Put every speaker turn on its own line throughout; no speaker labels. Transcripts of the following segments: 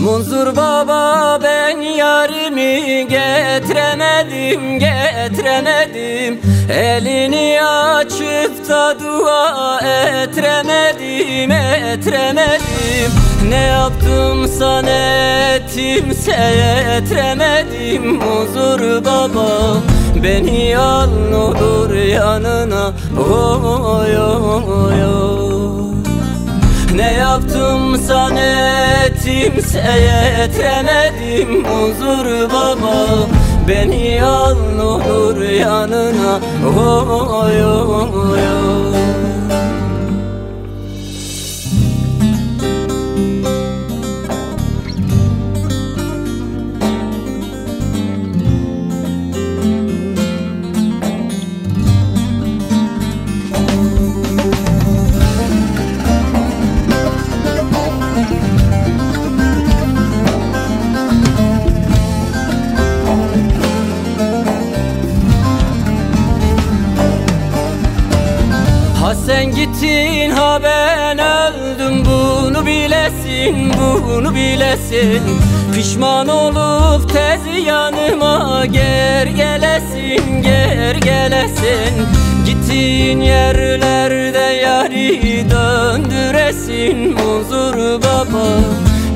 Munzur baba ben yarimi getiremedim getiremedim. Elini açıp da dua etremedim etremedim. Ne yaptımsa ne ettimse etremedim. Munzur baba Beni al olur yanına. Oy oy oy Ne yaptımsa ne ettimse yetremedim huzur baba Beni al olur yanına. Oy oy oy Ha sen gittin ha ben öldüm. Bunu bilesin bunu bilesin. Pişman olup tez yanıma ger gelesin ger gelesin. Gittiğin yerlerde yari döndüresin. Huzur baba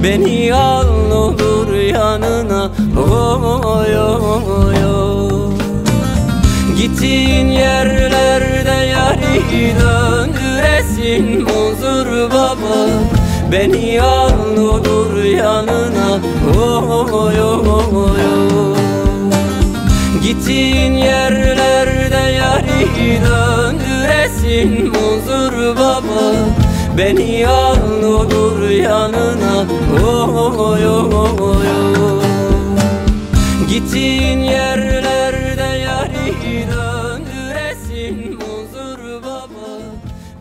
Beni al olur yanına. Oy oy oy. Gittiğin yerlerde Beni al, aldır yanına oh, oh, oh, oh, oh. Gittiğin yerlerde yari döndüresin muzur baba Beni al, aldır yanına oh, oh, oh, oh, oh, oh. Gittiğin yerlerde yari döndüresin muzur baba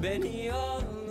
Beni aldır